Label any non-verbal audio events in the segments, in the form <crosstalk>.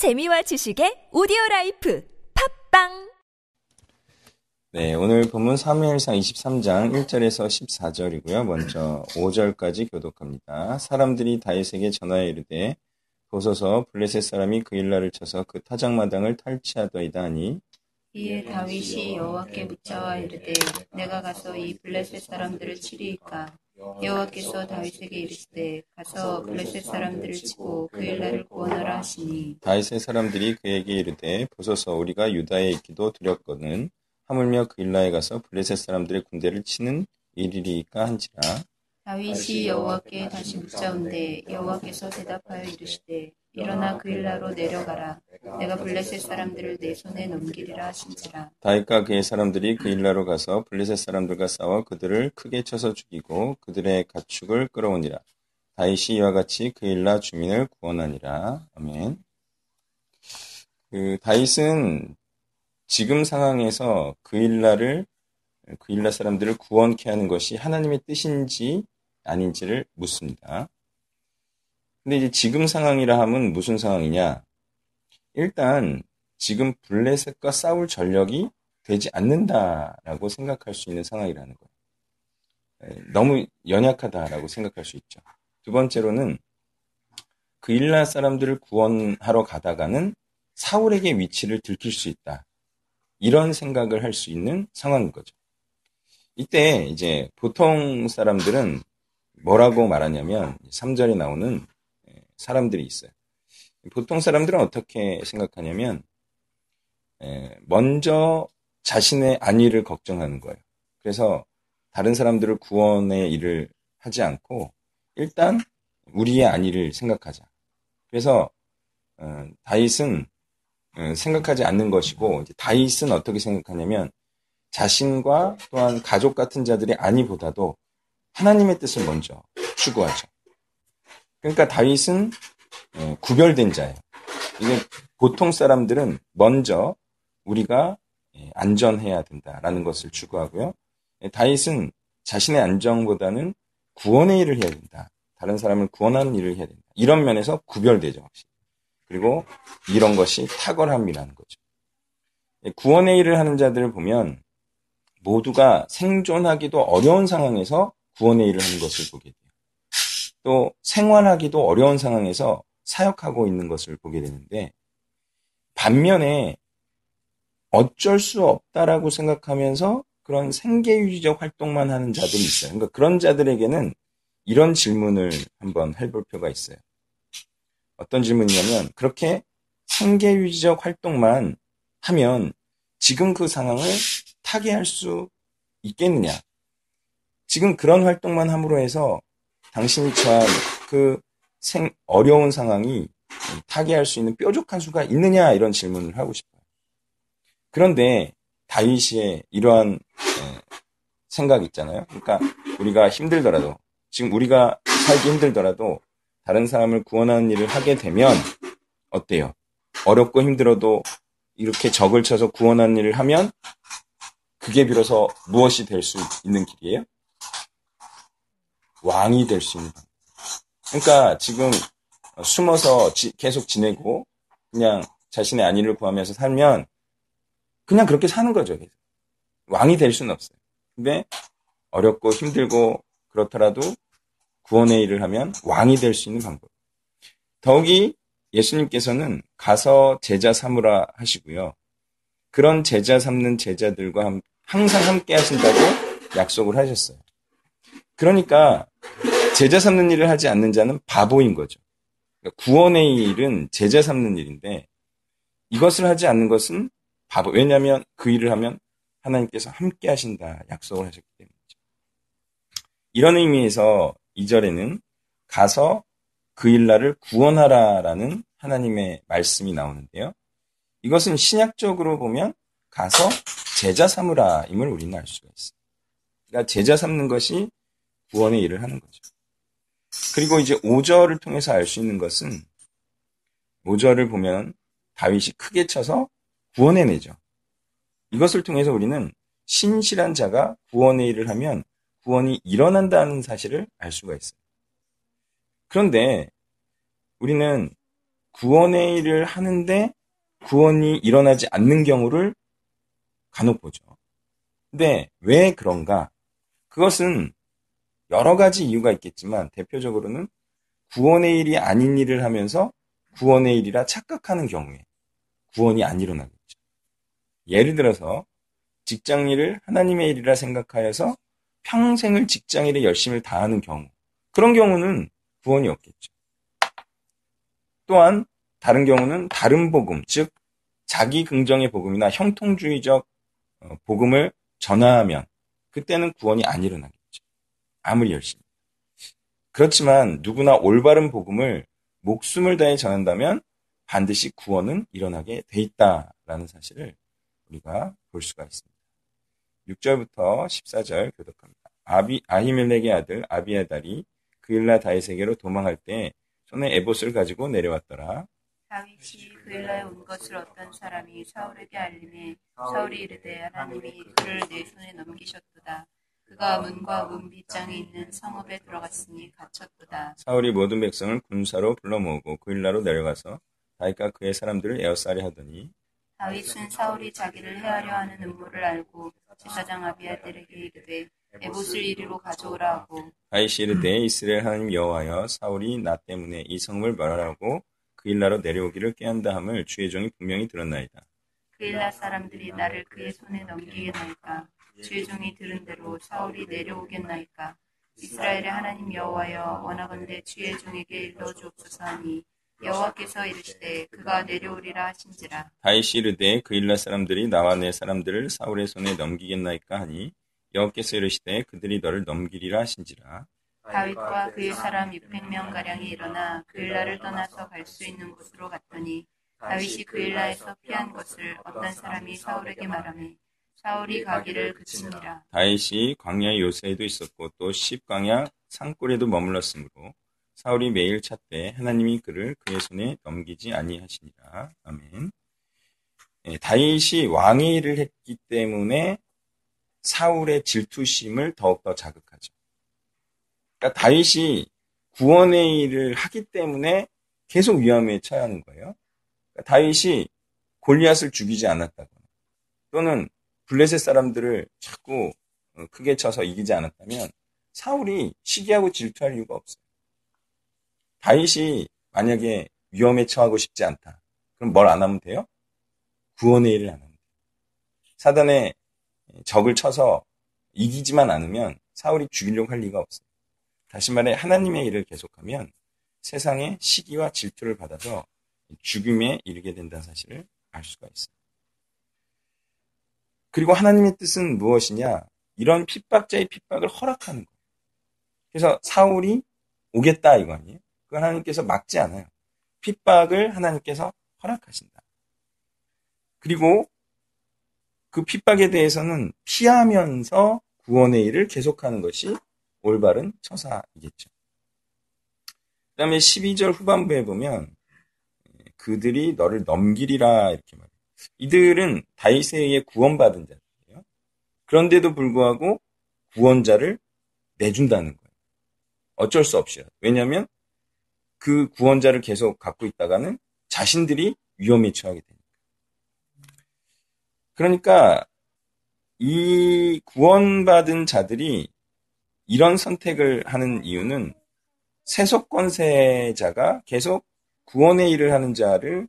재미와 지식의 오디오 라이프 팟빵 네, 오늘 본문 사무엘상 23장 1절에서 14절이고요. 먼저 5절까지 교독합니다. 사람들이 다윗에게 전하여 이르되 보소서 블레셋 사람이 그일라를 쳐서 그 타작마당을 탈취하더이다 하니 이에 다윗이 여호와께 묻자와 이르되 내가 가서 이 블레셋 사람들을 치리이까 여호와께서 다윗에게 이르시되 가서 블레셋 사람들을 치고 그일라를 구원하라 하시니. 다윗의 사람들이 그에게 이르되 보소서 우리가 유다에 있기도 두렵거든 하물며 그 일라에 가서 블레셋 사람들의 군대를 치는 일이리까 한지라. 다윗이 여호와께 다시 묻자온데 여호와께서 대답하여 이르시되 일어나 그 일라로 내려가라 내가 블레셋 사람들을 내 손에 넘기리라 하신지라 다윗과 그의 사람들이 그 일라로 가서 블레셋 사람들과 싸워 그들을 크게 쳐서 죽이고 그들의 가축을 끌어오니라. 다윗이 이와 같이 그 일라 주민을 구원하니라. 아멘. 그 다윗은 지금 상황에서 그 일라를 그 일라 사람들을 구원케 하는 것이 하나님의 뜻인지 아닌지를 묻습니다. 근데 이제 지금 상황이라 하면 무슨 상황이냐? 일단 지금 블레셋과 싸울 전력이 되지 않는다라고 생각할 수 있는 상황이라는 거예요. 너무 연약하다라고 생각할 수 있죠. 두 번째로는 그 일라 사람들을 구원하러 가다가는 사울에게 위치를 들킬 수 있다. 이런 생각을 할 수 있는 상황인 거죠. 이때 이제 보통 사람들은 뭐라고 말하냐면 3절에 나오는 사람들이 있어요. 보통 사람들은 어떻게 생각하냐면 먼저 자신의 안위를 걱정하는 거예요. 그래서 다른 사람들을 구원의 일을 하지 않고 일단 우리의 안위를 생각하자. 그래서 어, 다윗은 어, 생각하지 않는 것이고 다윗은 어떻게 생각하냐면 자신과 또한 가족 같은 자들의 안위보다도 하나님의 뜻을 먼저 추구하죠. 그러니까 다윗은 어, 구별된 자예요. 이게 보통 사람들은 먼저 우리가 예, 안전해야 된다라는 것을 추구하고요. 예, 다윗은 자신의 안정보다는 구원의 일을 해야 된다. 다른 사람을 구원하는 일을 해야 된다. 이런 면에서 구별되죠. 확실히. 그리고 이런 것이 탁월함이라는 거죠. 예, 구원의 일을 하는 자들을 보면 모두가 생존하기도 어려운 상황에서 구원의 일을 하는 것을 보게 돼요. 또 생활하기도 어려운 상황에서 사역하고 있는 것을 보게 되는데 반면에 어쩔 수 없다라고 생각하면서 그런 생계 유지적 활동만 하는 자들이 있어요. 그러니까 그런 자들에게는 이런 질문을 한번 해볼 필요가 있어요. 어떤 질문이냐면 그렇게 생계 유지적 활동만 하면 지금 그 상황을 타개할 수 있겠느냐? 지금 그런 활동만 함으로 해서 당신이 처한 그 생, 어려운 상황이 타개할 수 있는 뾰족한 수가 있느냐 이런 질문을 하고 싶어요. 그런데 다윗의 이러한 생각 있잖아요. 그러니까 우리가 힘들더라도 지금 우리가 살기 힘들더라도 다른 사람을 구원하는 일을 하게 되면 어때요? 어렵고 힘들어도 이렇게 적을 쳐서 구원하는 일을 하면 그게 비로소 무엇이 될 수 있는 길이에요? 왕이 될 수 있는. 그러니까 지금 숨어서 지, 계속 지내고 그냥 자신의 안위를 구하면서 살면 그냥 그렇게 사는 거죠. 왕이 될 수는 없어요. 근데 어렵고 힘들고 그렇더라도 구원의 일을 하면 왕이 될 수 있는 방법. 더욱이 예수님께서는 가서 제자 삼으라 하시고요. 그런 제자 삼는 제자들과 항상 함께 하신다고 약속을 하셨어요. 그러니까 제자 삼는 일을 하지 않는 자는 바보인 거죠. 그러니까 구원의 일은 제자 삼는 일인데 이것을 하지 않는 것은 바보. 왜냐하면 그 일을 하면 하나님께서 함께 하신다 약속을 하셨기 때문이죠. 이런 의미에서 2절에는 가서 그 일날을 구원하라라는 하나님의 말씀이 나오는데요. 이것은 신약적으로 보면 가서 제자 삼으라임을 우리는 알 수가 있어요. 그러니까 제자 삼는 것이 구원의 일을 하는 거죠. 그리고 이제 5절을 통해서 알 수 있는 것은 5절을 보면 다윗이 크게 쳐서 구원해내죠. 이것을 통해서 우리는 신실한 자가 구원의 일을 하면 구원이 일어난다는 사실을 알 수가 있어요. 그런데 우리는 구원의 일을 하는데 구원이 일어나지 않는 경우를 간혹 보죠. 근데 왜 그런가? 그것은 여러 가지 이유가 있겠지만 대표적으로는 구원의 일이 아닌 일을 하면서 구원의 일이라 착각하는 경우에 구원이 안 일어나겠죠. 예를 들어서 직장 일을 하나님의 일이라 생각하여서 평생을 직장 일에 열심히 다하는 경우 그런 경우는 구원이 없겠죠. 또한 다른 경우는 다른 복음, 즉 자기 긍정의 복음이나 형통주의적 어, 복음을 전하면 그때는 구원이 안 일어나겠죠. 아무리 열심히. 그렇지만 누구나 올바른 복음을 목숨을 다해 전한다면 반드시 구원은 일어나게 돼 있다라는 사실을 우리가 볼 수가 있습니다. 6절부터 14절 교독합니다. 아비, 아히멜렉의 아들 아비아달이 그일라 다윗에게로 도망할 때 손에 에봇을 가지고 내려왔더라. 다윗이 그일라에 온 것을 어떤 사람이 사울에게 알림해 사울이 이르되 하나님이 그를 내 손에 넘기셨도다. 그가 문과 문 빗장에 있는 성읍에 들어갔으니 갇혔도다. 사울이 모든 백성을 군사로 불러 모으고 그일라로 내려가서 다윗과 그의 사람들을 에워싸려 하더니 다윗은 사울이 자기를 해하려 하는 음모를 알고 제사장 아비아들에게 이르되 에봇을 이리로 가져오라 하고 다윗이 이르되 이스라엘 하나님 여호와여 사울이 나 때문에 이 성읍을 멸하라고 그일라로 내려오기를 깨한다 함을 주의 종이 분명히 들었나이다. 그일라 사람들이 나를 그의 손에 넘기겠나이까 주의 종이 들은 대로 사울이 내려오겠나이까? 이스라엘의 하나님 여호와여 원하건대 주의 종에게 일러 주옵소서 하니 여호와께서 이르시되 그가 내려오리라 하신지라. 다윗이 이르되 그일라 사람들이 나와 내 사람들을 사울의 손에 넘기겠나이까 하니 여호와께서 이르시되 그들이 너를 넘기리라 하신지라. 다윗과 그의 사람 600명 가량이 일어나 그일라를 떠나서 갈 수 있는 곳으로 갔더니 다윗이 그일라에서 피한 것을 어떤 사람이 사울에게 말하며 사울이 가기를 그치니라 다윗이 광야 요새에도 있었고 또 십광야 산골에도 머물렀으므로 사울이 매일 찾되 하나님이 그를 그의 손에 넘기지 아니하시니라. 아멘. 예, 다윗이 왕의 일을 했기 때문에 사울의 질투심을 더욱더 자극하죠. 그러니까 다윗이 구원의 일을 하기 때문에 계속 위험에 처해 하는 거예요. 그러니까 다윗이 골리앗을 죽이지 않았다거나 또는 블레셋 사람들을 자꾸 어, 크게 쳐서 이기지 않았다면 사울이 시기하고 질투할 이유가 없어요. 다윗이 만약에 위험에 처하고 싶지 않다. 그럼 뭘 안 하면 돼요? 구원의 일을 안 돼요. 사단의 적을 쳐서 이기지만 않으면 사울이 죽이려고 할 리가 없어요. 다시 말해 하나님의 일을 계속하면 세상의 시기와 질투를 받아서 죽임에 이르게 된다는 사실을 알 수가 있어요. 그리고 하나님의 뜻은 무엇이냐? 이런 핍박자의 핍박을 허락하는 거예요. 그래서 사울이 오겠다 이거 아니에요? 그걸 하나님께서 막지 않아요. 핍박을 하나님께서 허락하신다. 그리고 그 핍박에 대해서는 피하면서 구원의 일을 계속하는 것이 올바른 처사이겠죠. 그 다음에 12절 후반부에 보면 그들이 너를 넘기리라 이렇게 말해요. 이들은 다윗에 구원받은 자들이에요. 그런데도 불구하고 구원자를 내준다는 거예요. 어쩔 수 없이요. 왜냐하면 그 구원자를 계속 갖고 있다가는 자신들이 위험에 처하게 됩니다. 그러니까 이 구원받은 자들이 이런 선택을 하는 이유는 세속권세자가 계속 구원의 일을 하는 자를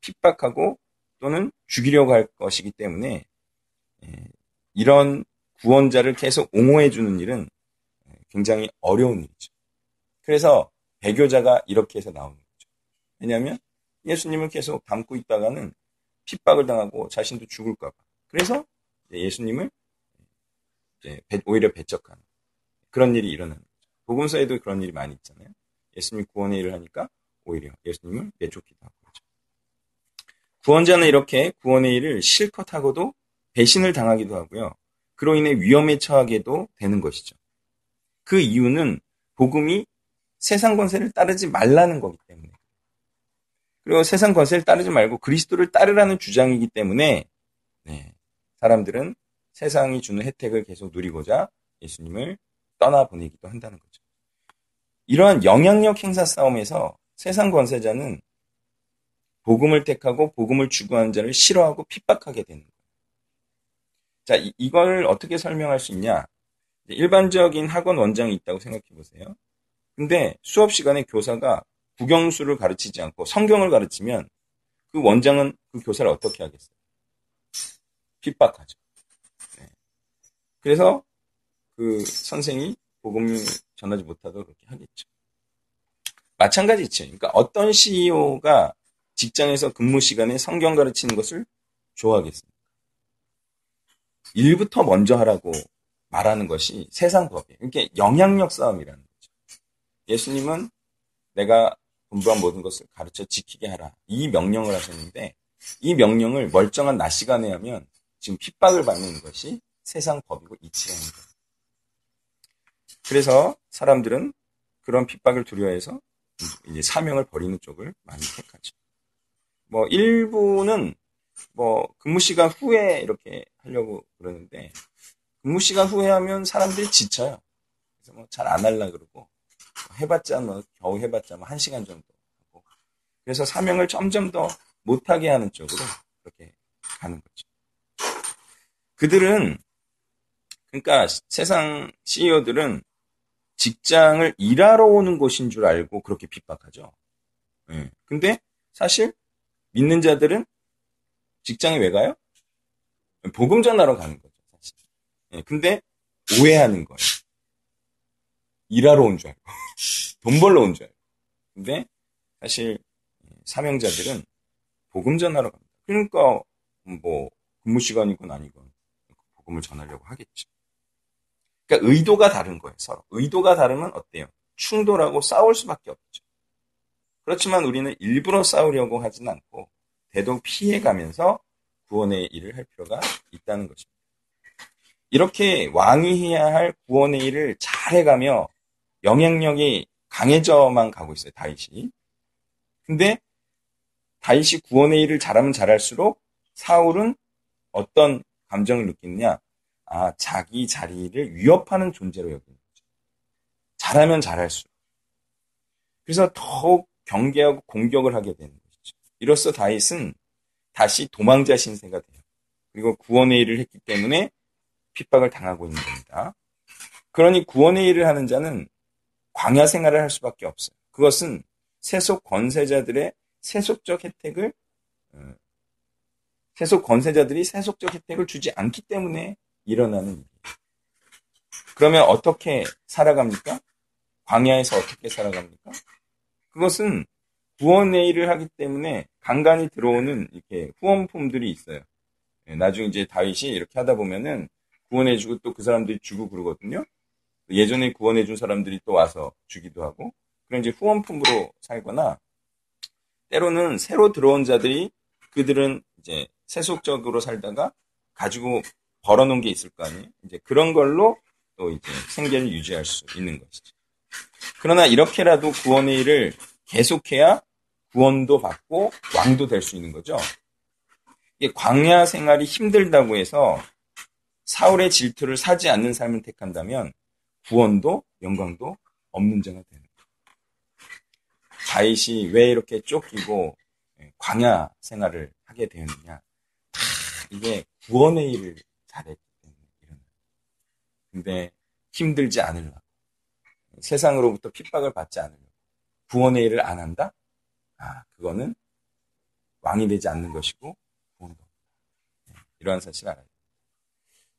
핍박하고 또는 죽이려고 할 것이기 때문에 예, 이런 구원자를 계속 옹호해 주는 일은 굉장히 어려운 일이죠. 그래서 배교자가 이렇게 해서 나오는 거죠. 왜냐하면 예수님을 계속 담고 있다가는 핍박을 당하고 자신도 죽을까봐. 그래서 예수님을 오히려 배척하는 그런 일이 일어나는 거죠. 복음서에도 그런 일이 많이 있잖아요. 예수님 구원의 일을 하니까 오히려 예수님을 내쫓기도 하고. 구원자는 이렇게 구원의 일을 실컷 하고도 배신을 당하기도 하고요. 그로 인해 위험에 처하게도 되는 것이죠. 그 이유는 복음이 세상 권세를 따르지 말라는 거기 때문에. 그리고 세상 권세를 따르지 말고 그리스도를 따르라는 주장이기 때문에 네, 사람들은 세상이 주는 혜택을 계속 누리고자 예수님을 떠나보내기도 한다는 거죠. 이러한 영향력 행사 싸움에서 세상 권세자는 복음을 택하고 복음을 추구하는 자를 싫어하고 핍박하게 되는 거예요. 자, 이, 이걸 어떻게 설명할 수 있냐? 일반적인 학원 원장이 있다고 생각해 보세요. 근데 수업 시간에 교사가 국영수를 가르치지 않고 성경을 가르치면 그 원장은 그 교사를 어떻게 하겠어요? 핍박하죠. 네. 그래서 그 선생이 복음을 전하지 못하도록 그렇게 하겠죠. 마찬가지죠. 그러니까 어떤 CEO가 직장에서 근무 시간에 성경 가르치는 것을 좋아하겠습니까? 일부터 먼저 하라고 말하는 것이 세상 법이에요. 이게 영향력 싸움이라는 거죠. 예수님은 내가 공부한 모든 것을 가르쳐 지키게 하라. 이 명령을 하셨는데 이 명령을 멀쩡한 낮 시간에 하면 지금 핍박을 받는 것이 세상 법이고 이치라는 거예요. 그래서 사람들은 그런 핍박을 두려워해서 이제 사명을 버리는 쪽을 많이 택하죠. 뭐 일부는 뭐 근무 시간 후에 이렇게 하려고 그러는데 근무 시간 후에 하면 사람들이 지쳐요. 그래서 뭐 잘 안 할라 그러고 해봤자 뭐 겨우 해봤자 뭐 한 시간 정도 하고 그래서 사명을 점점 더 못하게 하는 쪽으로 그렇게 가는 거죠. 그들은 그러니까 세상 CEO들은 직장을 일하러 오는 곳인 줄 알고 그렇게 핍박하죠. 네. 근데 사실 믿는 자들은 직장에 왜 가요? 복음 전하러 가는 거죠. 사실. 네. 근데 오해하는 거예요. 일하러 온 줄 알고 <laughs> 돈 벌러 온 줄 알고. 근데 사실 사명자들은 복음 전하러 갑니다. 그러니까 뭐 근무 시간이건 아니건 복음을 전하려고 하겠죠. 그러니까 의도가 다른 거예요, 서로. 의도가 다르면 어때요? 충돌하고 싸울 수밖에 없죠. 그렇지만 우리는 일부러 싸우려고 하진 않고 대동 피해가면서 구원의 일을 할 필요가 있다는 것입니다. 이렇게 왕이 해야 할 구원의 일을 잘 해가며 영향력이 강해져만 가고 있어요, 다윗이. 근데 다윗이 구원의 일을 잘하면 잘할수록 사울은 어떤 감정을 느끼느냐? 아, 자기 자리를 위협하는 존재로 여기는 거죠. 잘하면 잘할수록. 그래서 더욱 경계하고 공격을 하게 되는 것이죠. 이로써 다윗은 다시 도망자 신세가 돼요. 그리고 구원의 일을 했기 때문에 핍박을 당하고 있는 겁니다. 그러니 구원의 일을 하는 자는 광야 생활을 할 수밖에 없어요. 그것은 세속 권세자들의 세속적 혜택을 어, 세속 권세자들이 세속적 혜택을 주지 않기 때문에 일어나는 일이에요. 그러면 어떻게 살아갑니까? 광야에서 어떻게 살아갑니까? 그것은 구원의 일을 하기 때문에 간간히 들어오는 이렇게 후원품들이 있어요. 예, 나중에 이제 다윗이 이렇게 하다 보면은 구원해주고 또 그 사람들이 주고 그러거든요. 예전에 구원해준 사람들이 또 와서 주기도 하고, 그런 이제 후원품으로 살거나, 때로는 새로 들어온 자들이 그들은 이제 세속적으로 살다가 가지고 벌어놓은 게 있을 거 아니에요. 이제 그런 걸로 또 이제 생계를 유지할 수 있는 것이죠. 그러나 이렇게라도 구원의 일을 계속해야 구원도 받고 왕도 될 수 있는 거죠. 광야 생활이 힘들다고 해서 사울의 질투를 사지 않는 삶을 택한다면 구원도 영광도 없는 자가 되는 거예요. 다윗이 왜 이렇게 쫓기고 광야 생활을 하게 되었느냐? 이게 구원의 일을 잘했기 때문에 이런. 근데 힘들지 않으려고 세상으로부터 핍박을 받지 않으려고 구원의 일을 안 한다? 아, 그거는 왕이 되지 않는 것이고 구원도 없다. 이러한 사실을 알아야 됩니다.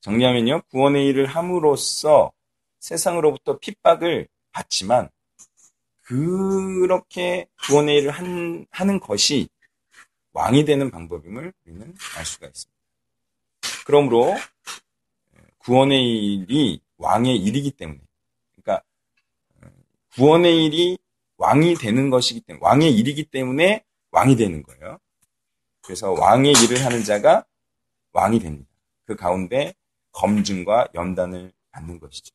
정리하면요, 구원의 일을 함으로써 세상으로부터 핍박을 받지만 그렇게 구원의 일을 한, 하는 것이 왕이 되는 방법임을 우리는 알 수가 있습니다. 그러므로 구원의 일이 왕의 일이기 때문에 구원의 일이 왕이 되는 것이기 때문에 왕의 일이기 때문에 왕이 되는 거예요. 그래서 왕의 일을 하는 자가 왕이 됩니다. 그 가운데 검증과 연단을 받는 것이죠.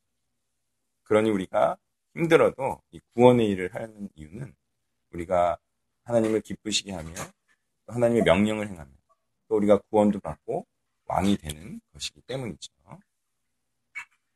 그러니 우리가 힘들어도 이 구원의 일을 하는 이유는 우리가 하나님을 기쁘시게 하며 하나님의 명령을 행하며 또 우리가 구원도 받고 왕이 되는 것이기 때문이죠.